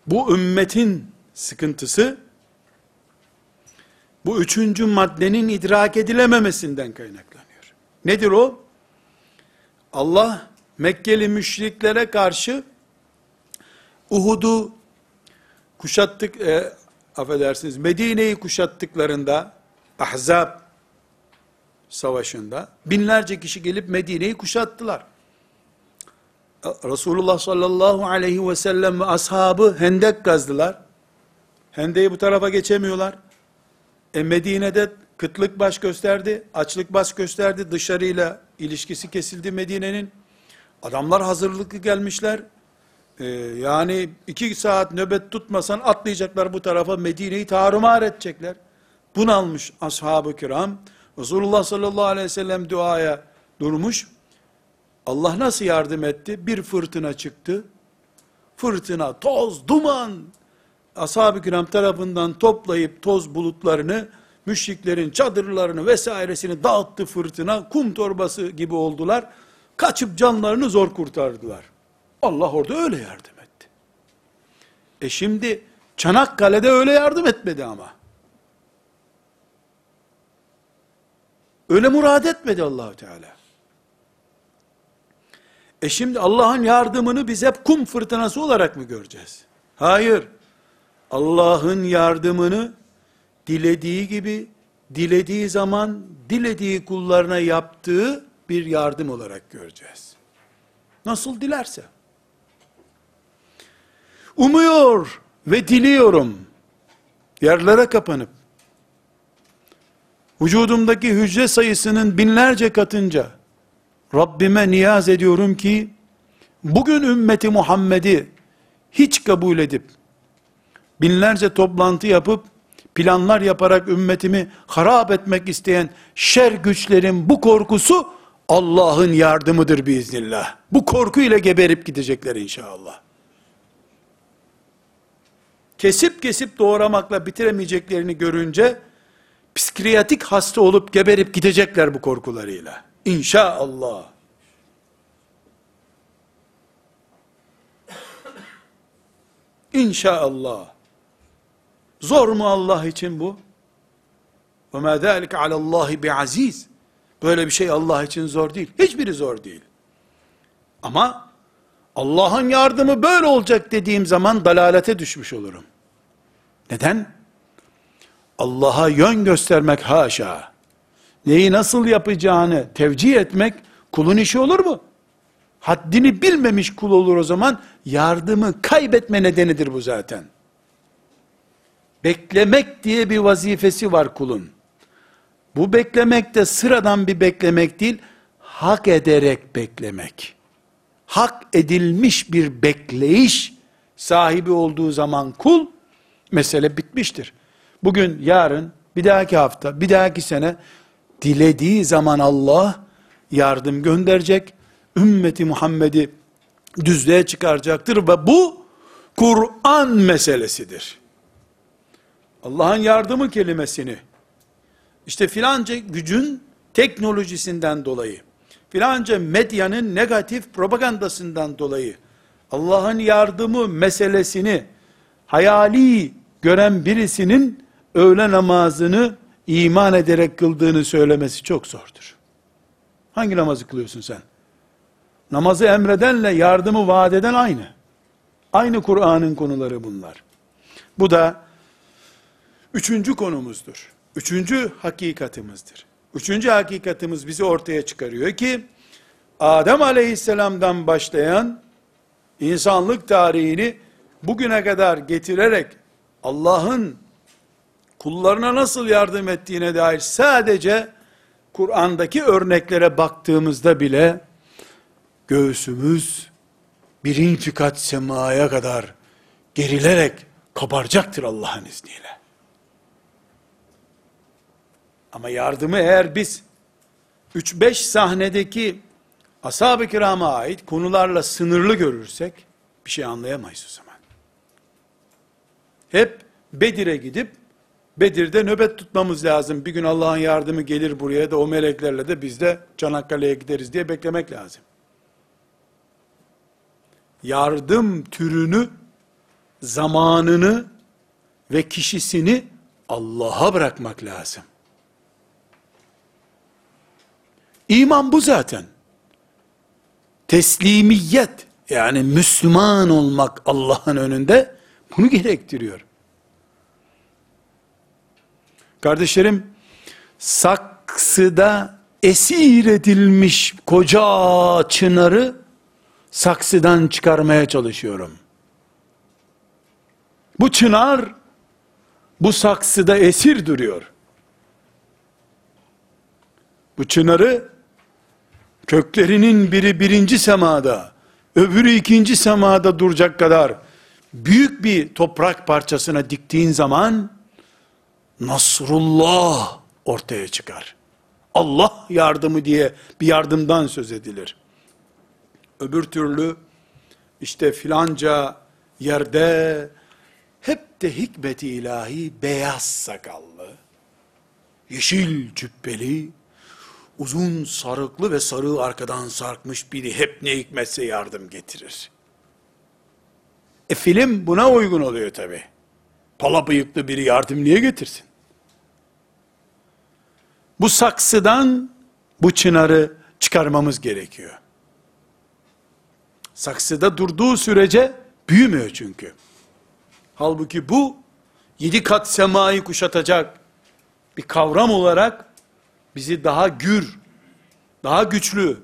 bu ümmetin sıkıntısı, bu üçüncü maddenin idrak edilememesinden kaynaklanıyor. Nedir o? Allah Mekkeli müşriklere karşı Uhud'u kuşattık, e, affedersiniz, Medine'yi kuşattıklarında, Ahzab savaşında, binlerce kişi gelip Medine'yi kuşattılar. Resulullah sallallahu aleyhi ve sellem ve ashabı hendek kazdılar. Hendeyi bu tarafa geçemiyorlar. E Medine'de kıtlık baş gösterdi, açlık baş gösterdi, dışarıyla ilişkisi kesildi Medine'nin. Adamlar hazırlıklı gelmişler. Ee, yani iki saat nöbet tutmasan atlayacaklar bu tarafa Medine'yi tarumar edecekler. Bunalmış ashab-ı kiram. Resulullah sallallahu aleyhi ve sellem duaya durmuş. Allah nasıl yardım etti? Bir fırtına çıktı. Fırtına, toz, duman, ashab-ı kiram tarafından toplayıp toz bulutlarını, müşriklerin çadırlarını vesairesini dağıttı fırtına, kum torbası gibi oldular. Kaçıp canlarını zor kurtardılar. Allah orada öyle yardım etti. E şimdi Çanakkale'de öyle yardım etmedi ama. Öyle murad etmedi Allahu Teala. E şimdi Allah'ın yardımını biz hep kum fırtınası olarak mı göreceğiz? Hayır. Allah'ın yardımını dilediği gibi, dilediği zaman, dilediği kullarına yaptığı bir yardım olarak göreceğiz. Nasıl dilerse. Umuyor ve diliyorum. Yerlere kapanıp, vücudumdaki hücre sayısının binlerce katınca, Rabbime niyaz ediyorum ki, bugün ümmeti Muhammed'i hiç kabul edip, binlerce toplantı yapıp, planlar yaparak ümmetimi harap etmek isteyen şer güçlerin bu korkusu, Allah'ın yardımıdır biiznillah. Bu korku ile geberip gidecekler inşallah. Kesip kesip doğramakla bitiremeyeceklerini görünce, psikiyatrik hasta olup geberip gidecekler bu korkularıyla. İnşallah. İnşallah. Zor mu Allah için bu? Ve ma zâlike alallahi bi aziz. Böyle bir şey Allah için zor değil. Hiçbiri zor değil. Ama Allah'ın yardımı böyle olacak dediğim zaman dalalete düşmüş olurum. Neden? Allah'a yön göstermek haşa. Neyi nasıl yapacağını tevcih etmek kulun işi olur mu? Haddini bilmemiş kul olur o zaman. Yardımı kaybetme nedenidir bu zaten. Beklemek diye bir vazifesi var kulun. Bu beklemek de sıradan bir beklemek değil, hak ederek beklemek. Hak edilmiş bir bekleyiş sahibi olduğu zaman kul, mesele bitmiştir. Bugün, yarın, bir dahaki hafta, bir dahaki sene, dilediği zaman Allah yardım gönderecek, ümmeti Muhammed'i düzlüğe çıkaracaktır ve bu Kur'an meselesidir. Allah'ın yardımı kelimesini işte filanca gücün teknolojisinden dolayı, filanca medyanın negatif propagandasından dolayı Allah'ın yardımı meselesini hayali gören birisinin öğle namazını iman ederek kıldığını söylemesi çok zordur. Hangi namazı kılıyorsun sen? Namazı emredenle yardımı vaat eden aynı. Aynı Kur'an'ın konuları bunlar. Bu da üçüncü konumuzdur. Üçüncü hakikatimizdir. Üçüncü hakikatimiz bizi ortaya çıkarıyor ki, Adem aleyhisselamdan başlayan insanlık tarihini bugüne kadar getirerek Allah'ın kullarına nasıl yardım ettiğine dair sadece Kur'an'daki örneklere baktığımızda bile göğsümüz birinci kat semaya kadar gerilerek kabaracaktır Allah'ın izniyle. Ama yardımı eğer biz 3-5 sahnedeki ashab-ı kirama ait konularla sınırlı görürsek bir şey anlayamayız o zaman. Hep Bedir'e gidip Bedir'de nöbet tutmamız lazım. Bir gün Allah'ın yardımı gelir buraya da o meleklerle de biz de Çanakkale'ye gideriz diye beklemek lazım. Yardım türünü, zamanını ve kişisini Allah'a bırakmak lazım. İman bu zaten. Teslimiyet yani Müslüman olmak Allah'ın önünde bunu gerektiriyor. Kardeşlerim, saksıda esir edilmiş koca çınarı saksıdan çıkarmaya çalışıyorum. Bu çınar bu saksıda esir duruyor. Bu çınarı köklerinin biri birinci semada, öbürü ikinci semada duracak kadar büyük bir toprak parçasına diktiğin zaman Nasrullah ortaya çıkar. Allah yardımı diye bir yardımdan söz edilir. Öbür türlü işte filanca yerde hep de hikmeti ilahi beyaz sakallı, yeşil cübbeli, uzun sarıklı ve sarığı arkadan sarkmış biri hep ne hikmetse yardım getirir. E film buna uygun oluyor tabi. Pala bıyıklı biri yardım niye getirsin? Bu saksıdan bu çınarı çıkarmamız gerekiyor. Saksıda durduğu sürece büyümüyor çünkü. Halbuki bu yedi kat semayı kuşatacak bir kavram olarak bizi daha gür, daha güçlü,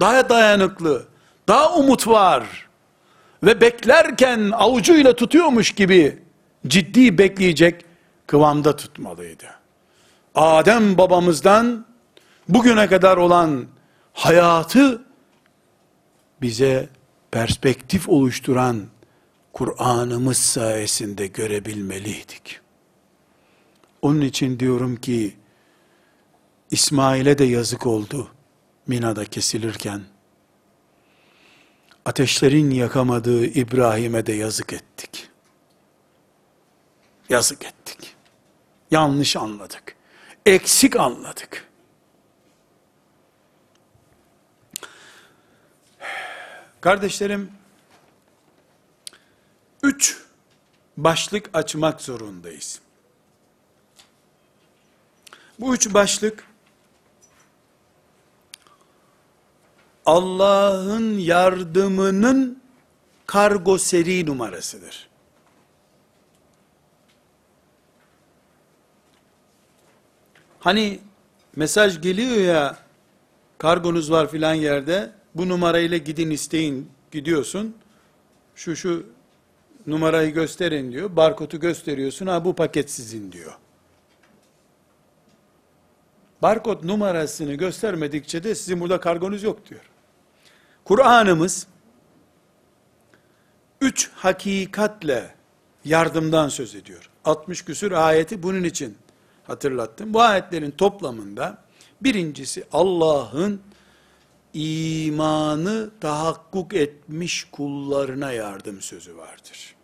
daha dayanıklı, daha umut var ve beklerken avucuyla tutuyormuş gibi ciddi bekleyecek kıvamda tutmalıydı. Adem babamızdan bugüne kadar olan hayatı bize perspektif oluşturan Kur'an'ımız sayesinde görebilmeliydik. Onun için diyorum ki İsmail'e de yazık oldu Mina'da kesilirken. Ateşlerin yakamadığı İbrahim'e de yazık ettik. Yazık ettik. Yanlış anladık. Eksik anladık. Kardeşlerim, üç başlık açmak zorundayız. Bu üç başlık, Allah'ın yardımının kargo seri numarasıdır. Hani mesaj geliyor ya, kargonuz var filan yerde, bu numarayla gidin isteyin, gidiyorsun, şu şu numarayı gösterin diyor, barkodu gösteriyorsun, ha bu paket sizin diyor. Barkod numarasını göstermedikçe de sizin burada kargonuz yok diyor. Kur'an'ımız, üç hakikatle yardımdan söz ediyor. 60 küsür ayeti bunun için hatırlattım. Bu ayetlerin toplamında birincisi Allah'ın imanı tahakkuk etmiş kullarına yardım sözü vardır.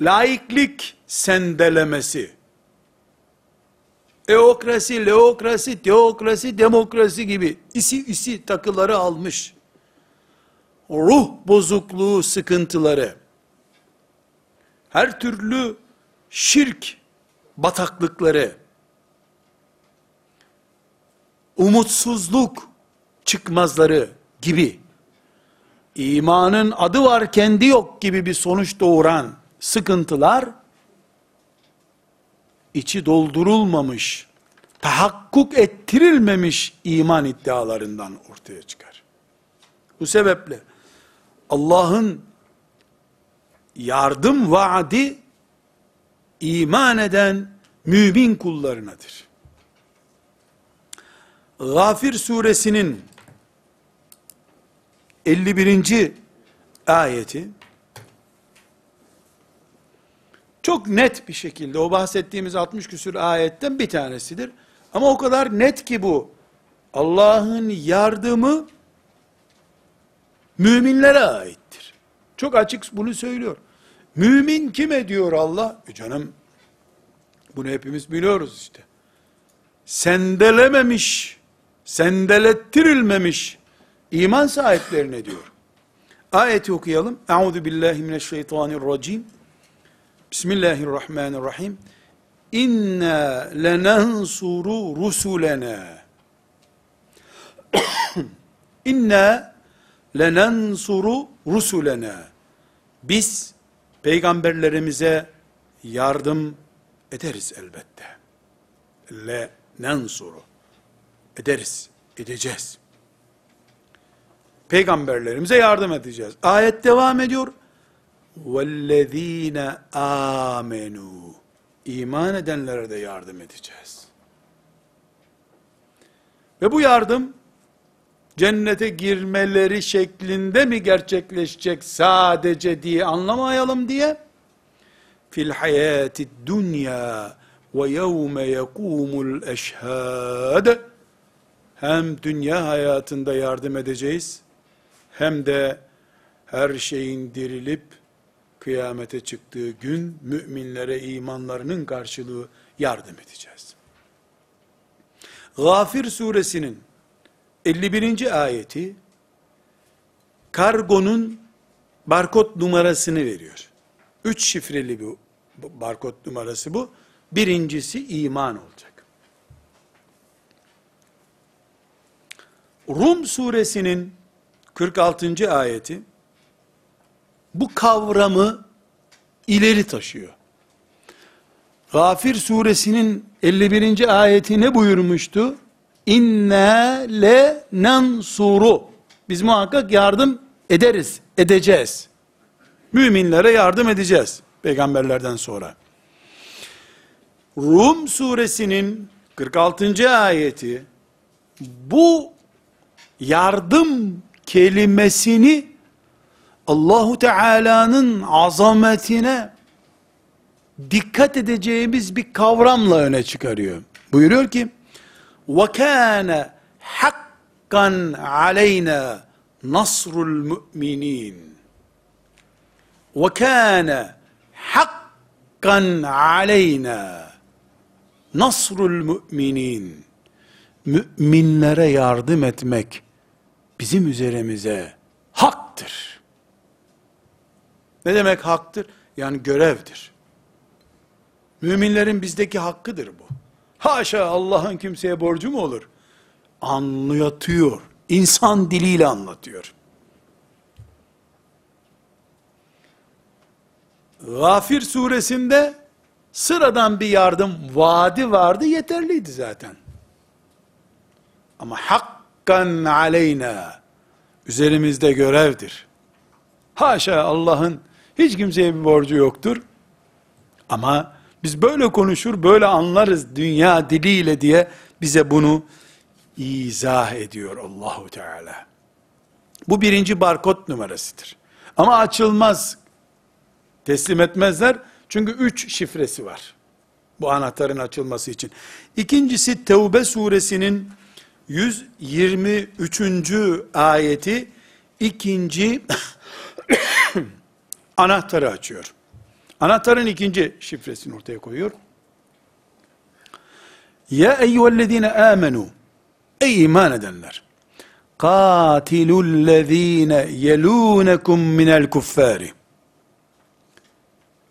Laiklik sendelemesi, eokrasi, leokrasi, teokrasi, demokrasi gibi isi isi takıları almış, ruh bozukluğu sıkıntıları, her türlü şirk bataklıkları, umutsuzluk çıkmazları gibi, imanın adı var kendi yok gibi bir sonuç doğuran sıkıntılar, içi doldurulmamış, tahakkuk ettirilmemiş iman iddialarından ortaya çıkar. Bu sebeple Allah'ın yardım vaadi iman eden mümin kullarınadır. Gafir suresinin 51. ayeti çok net bir şekilde o bahsettiğimiz 60 küsür ayetten bir tanesidir. Ama o kadar net ki bu. Allah'ın yardımı müminlere aittir. Çok açık bunu söylüyor. Mümin kime diyor Allah? E canım bunu hepimiz biliyoruz işte. Sendelememiş, sendelettirilmemiş iman sahiplerine diyor. Ayeti okuyalım. Euzu billahi mineşşeytanirracim. Bismillahirrahmanirrahim. İnna lenansuru rusulena. İnna lenansuru rusulena. Biz peygamberlerimize yardım ederiz elbette. Le nansuru. Ederiz, edeceğiz. Peygamberlerimize yardım edeceğiz. Ayet devam ediyor. وَالَّذ۪ينَ آمَنُوا İman edenlere de yardım edeceğiz. Ve bu yardım, cennete girmeleri şeklinde mi gerçekleşecek sadece diye anlamayalım diye, fil hayati dünya ve yevme yekumul eşhad hem dünya hayatında yardım edeceğiz, hem de her şeyin dirilip kıyamete çıktığı gün müminlere imanlarının karşılığı yardım edeceğiz. Gafir suresinin 51. ayeti kargonun barkod numarasını veriyor. Üç şifreli bu barkod numarası bu. Birincisi iman olacak. Rum suresinin 46. ayeti bu kavramı ileri taşıyor. Gafir suresinin 51. ayeti ne buyurmuştu? İnna le nansuru. Biz muhakkak yardım ederiz, edeceğiz. Müminlere yardım edeceğiz peygamberlerden sonra. Rum suresinin 46. ayeti bu yardım kelimesini Allahu Teala'nın azametine dikkat edeceğimiz bir kavramla öne çıkarıyor. Buyuruyor ki: "Ve kana hakkan aleyna nasrul mu'minin." Ve kana hakkan aleyna nasrul mu'minin. Müminlere yardım etmek bizim üzerimize haktır. Ne demek haktır? Yani görevdir. Müminlerin bizdeki hakkıdır bu. Haşa Allah'ın kimseye borcu mu olur? Anlatıyor. İnsan diliyle anlatıyor. Gafir suresinde sıradan bir yardım vaadi vardı yeterliydi zaten. Ama hakkan aleyna üzerimizde görevdir. Haşa Allah'ın hiç kimseye bir borcu yoktur. Ama biz böyle konuşur, böyle anlarız dünya diliyle diye bize bunu izah ediyor Allahu Teala. Bu birinci barkod numarasıdır. Ama açılmaz. Teslim etmezler. Çünkü üç şifresi var. Bu anahtarın açılması için. İkincisi Tevbe suresinin 123. ayeti ikinci anahtarı açıyor. Anahtarın ikinci şifresini ortaya koyuyor. Ya eyyühellezine amenu Ey iman edenler! Katilullezine yelunekum minel kuffari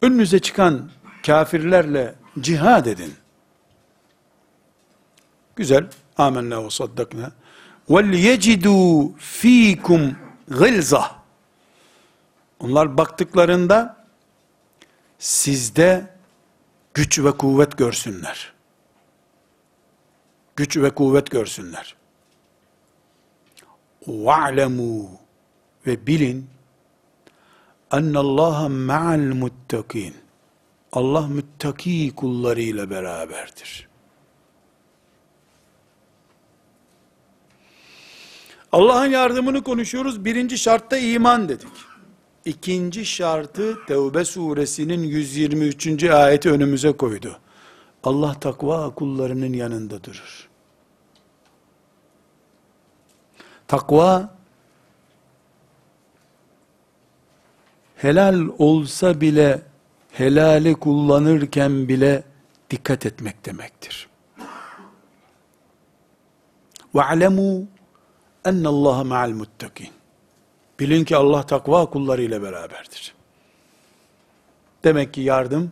Önünüze çıkan kafirlerle cihad edin. Güzel. Amenna ve saddakna. Vel yecidu fikum gılzah. Onlar baktıklarında sizde güç ve kuvvet görsünler. Güç ve kuvvet görsünler. وَعْلَمُوا ve bilin ennallaha ma'al muttakin. Allah müttaki kullarıyla beraberdir. Allah'ın yardımını konuşuyoruz. Birinci şartta iman dedik. İkinci şartı Tevbe suresinin 123. ayeti önümüze koydu. Allah takva kullarının yanında durur. Takva helal olsa bile helali kullanırken bile dikkat etmek demektir. وَعْلَمُوا اَنَّ اللّٰهَ مَعَ الْمُتَّقِينَ Bilin ki Allah takva kullarıyla beraberdir. Demek ki yardım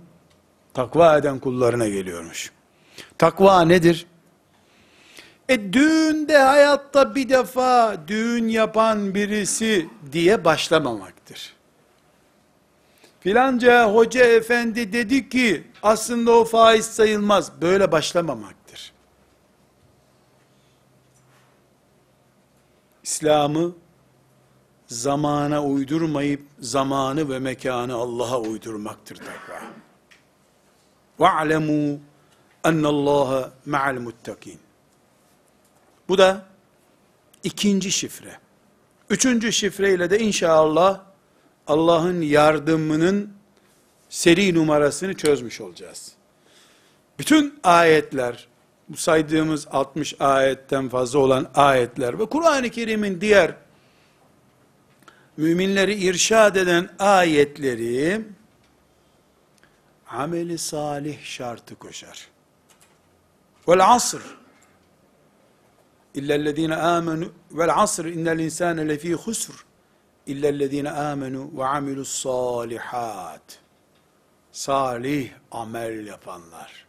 takva eden kullarına geliyormuş. Takva nedir? E düğünde hayatta bir defa düğün yapan birisi diye başlamamaktır. Filanca hoca efendi dedi ki aslında o faiz sayılmaz. Böyle başlamamaktır. İslam'ı zamana uydurmayıp zamanı ve mekanı Allah'a uydurmaktır takva. وَعْلَمُوا اَنَّ اللّٰهَ مَعَ الْمُتَّقِينَ Bu da ikinci şifre. Üçüncü şifreyle de inşallah Allah'ın yardımının seri numarasını çözmüş olacağız. Bütün ayetler, bu saydığımız 60 ayetten fazla olan ayetler ve Kur'an-ı Kerim'in diğer müminleri irşad eden ayetleri ameli salih şartı koşar. Vel asr. İllellezine amenu vel asr innel insane lefî husr. İllellezine amenu ve amilus salihat salih amel yapanlar.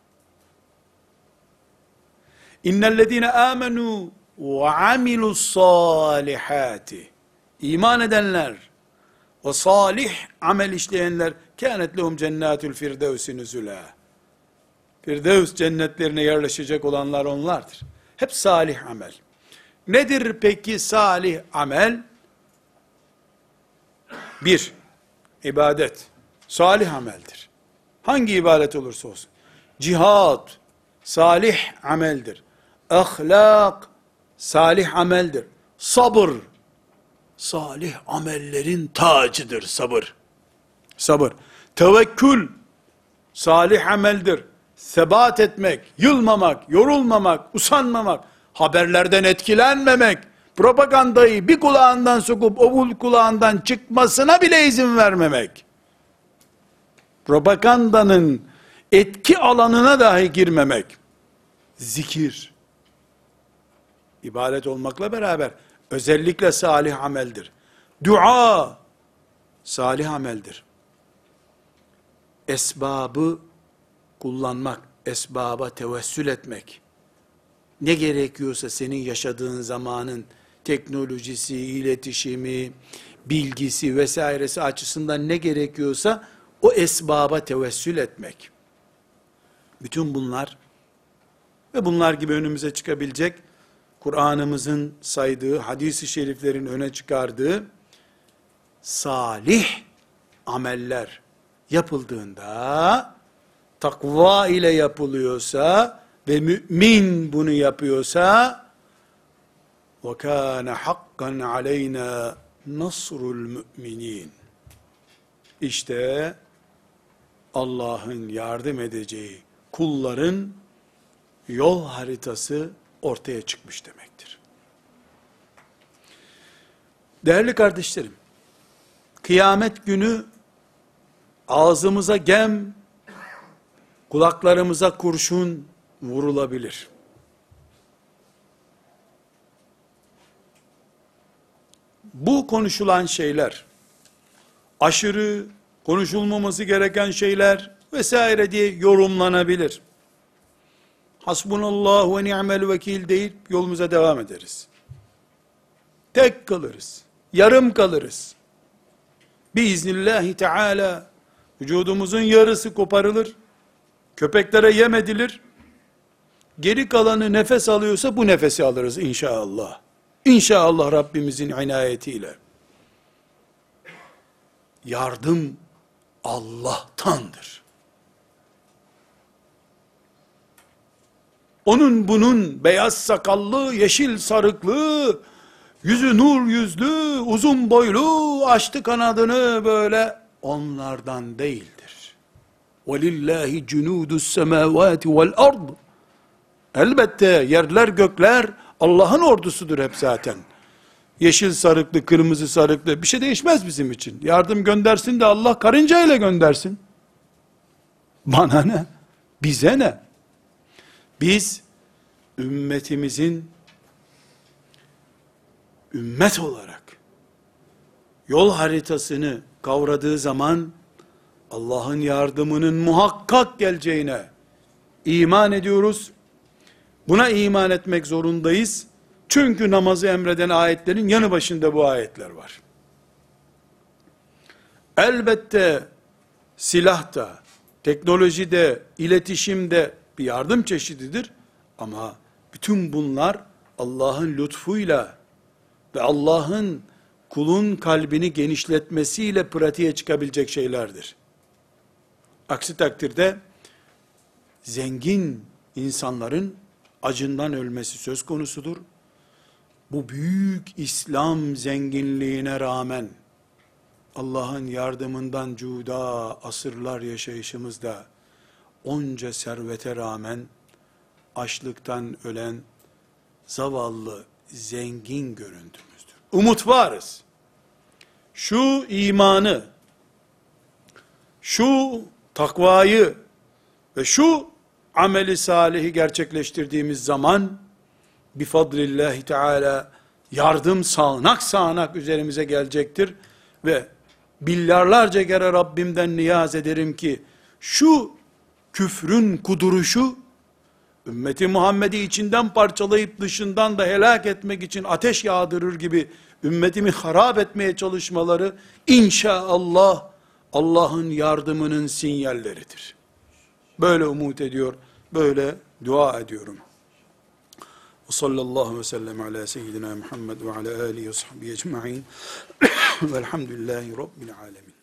İnnellezine amenu ve amilus salihati iman edenler ve salih amel işleyenler kânet lehum cennâtul firdevsi nüzulâ. Firdevs cennetlerine yerleşecek olanlar onlardır. Hep salih amel. Nedir peki salih amel? Bir, ibadet. Salih ameldir. Hangi ibadet olursa olsun. Cihad, salih ameldir. Ahlak, salih ameldir. Sabır, salih amellerin tacıdır sabır. Sabır. Tevekkül, salih ameldir. Sebat etmek, yılmamak, yorulmamak, usanmamak, haberlerden etkilenmemek, propagandayı bir kulağından sokup o kulağından çıkmasına bile izin vermemek. Propagandanın etki alanına dahi girmemek. Zikir. ibadet olmakla beraber özellikle salih ameldir. Dua salih ameldir. Esbabı kullanmak, esbaba tevessül etmek, ne gerekiyorsa senin yaşadığın zamanın teknolojisi, iletişimi, bilgisi vesairesi açısından ne gerekiyorsa o esbaba tevessül etmek. Bütün bunlar ve bunlar gibi önümüze çıkabilecek Kur'an'ımızın saydığı, hadisi şeriflerin öne çıkardığı salih ameller yapıldığında takva ile yapılıyorsa ve mümin bunu yapıyorsa ve kana hakkan aleyna nasrul müminin işte Allah'ın yardım edeceği kulların yol haritası ortaya çıkmış demektir. Değerli kardeşlerim, kıyamet günü ağzımıza gem, kulaklarımıza kurşun vurulabilir. Bu konuşulan şeyler, aşırı, konuşulmaması gereken şeyler vesaire diye yorumlanabilir. Hasbunallah ve ni'mel vekil deyip yolumuza devam ederiz. Tek kalırız. Yarım kalırız. Biiznillahü teala vücudumuzun yarısı koparılır. Köpeklere yem edilir. Geri kalanı nefes alıyorsa bu nefesi alırız inşallah. İnşallah Rabbimizin inayetiyle. Yardım Allah'tandır. Onun bunun beyaz sakallı, yeşil sarıklı, yüzü nur yüzlü, uzun boylu, açtı kanadını böyle onlardan değildir. وَلِلَّهِ جُنُودُ السَّمَاوَاتِ وَالْأَرْضِ Elbette yerler gökler Allah'ın ordusudur hep zaten. Yeşil sarıklı, kırmızı sarıklı bir şey değişmez bizim için. Yardım göndersin de Allah karınca ile göndersin. Bana ne? Bize ne? Biz ümmetimizin ümmet olarak yol haritasını kavradığı zaman Allah'ın yardımının muhakkak geleceğine iman ediyoruz. Buna iman etmek zorundayız. Çünkü namazı emreden ayetlerin yanı başında bu ayetler var. Elbette silahta, teknolojide, iletişimde bir yardım çeşididir. Ama bütün bunlar Allah'ın lütfuyla ve Allah'ın kulun kalbini genişletmesiyle pratiğe çıkabilecek şeylerdir. Aksi takdirde zengin insanların acından ölmesi söz konusudur. Bu büyük İslam zenginliğine rağmen Allah'ın yardımından cuda asırlar yaşayışımızda onca servete rağmen açlıktan ölen zavallı zengin görüntümüzdür. Umut varız. Şu imanı, şu takvayı ve şu ameli salihi gerçekleştirdiğimiz zaman bifadlillahi teala yardım sağanak sağanak üzerimize gelecektir ve milyarlarca kere Rabbimden niyaz ederim ki şu küfrün kuduruşu ümmeti Muhammed'i içinden parçalayıp dışından da helak etmek için ateş yağdırır gibi ümmetimi harap etmeye çalışmaları inşallah Allah'ın yardımının sinyalleridir. Böyle umut ediyor, böyle dua ediyorum. Ve sallallahu ve sellem ala seyyidina Muhammed ve ala alihi ve sahbihi ecma'in velhamdülillahi rabbil alemin.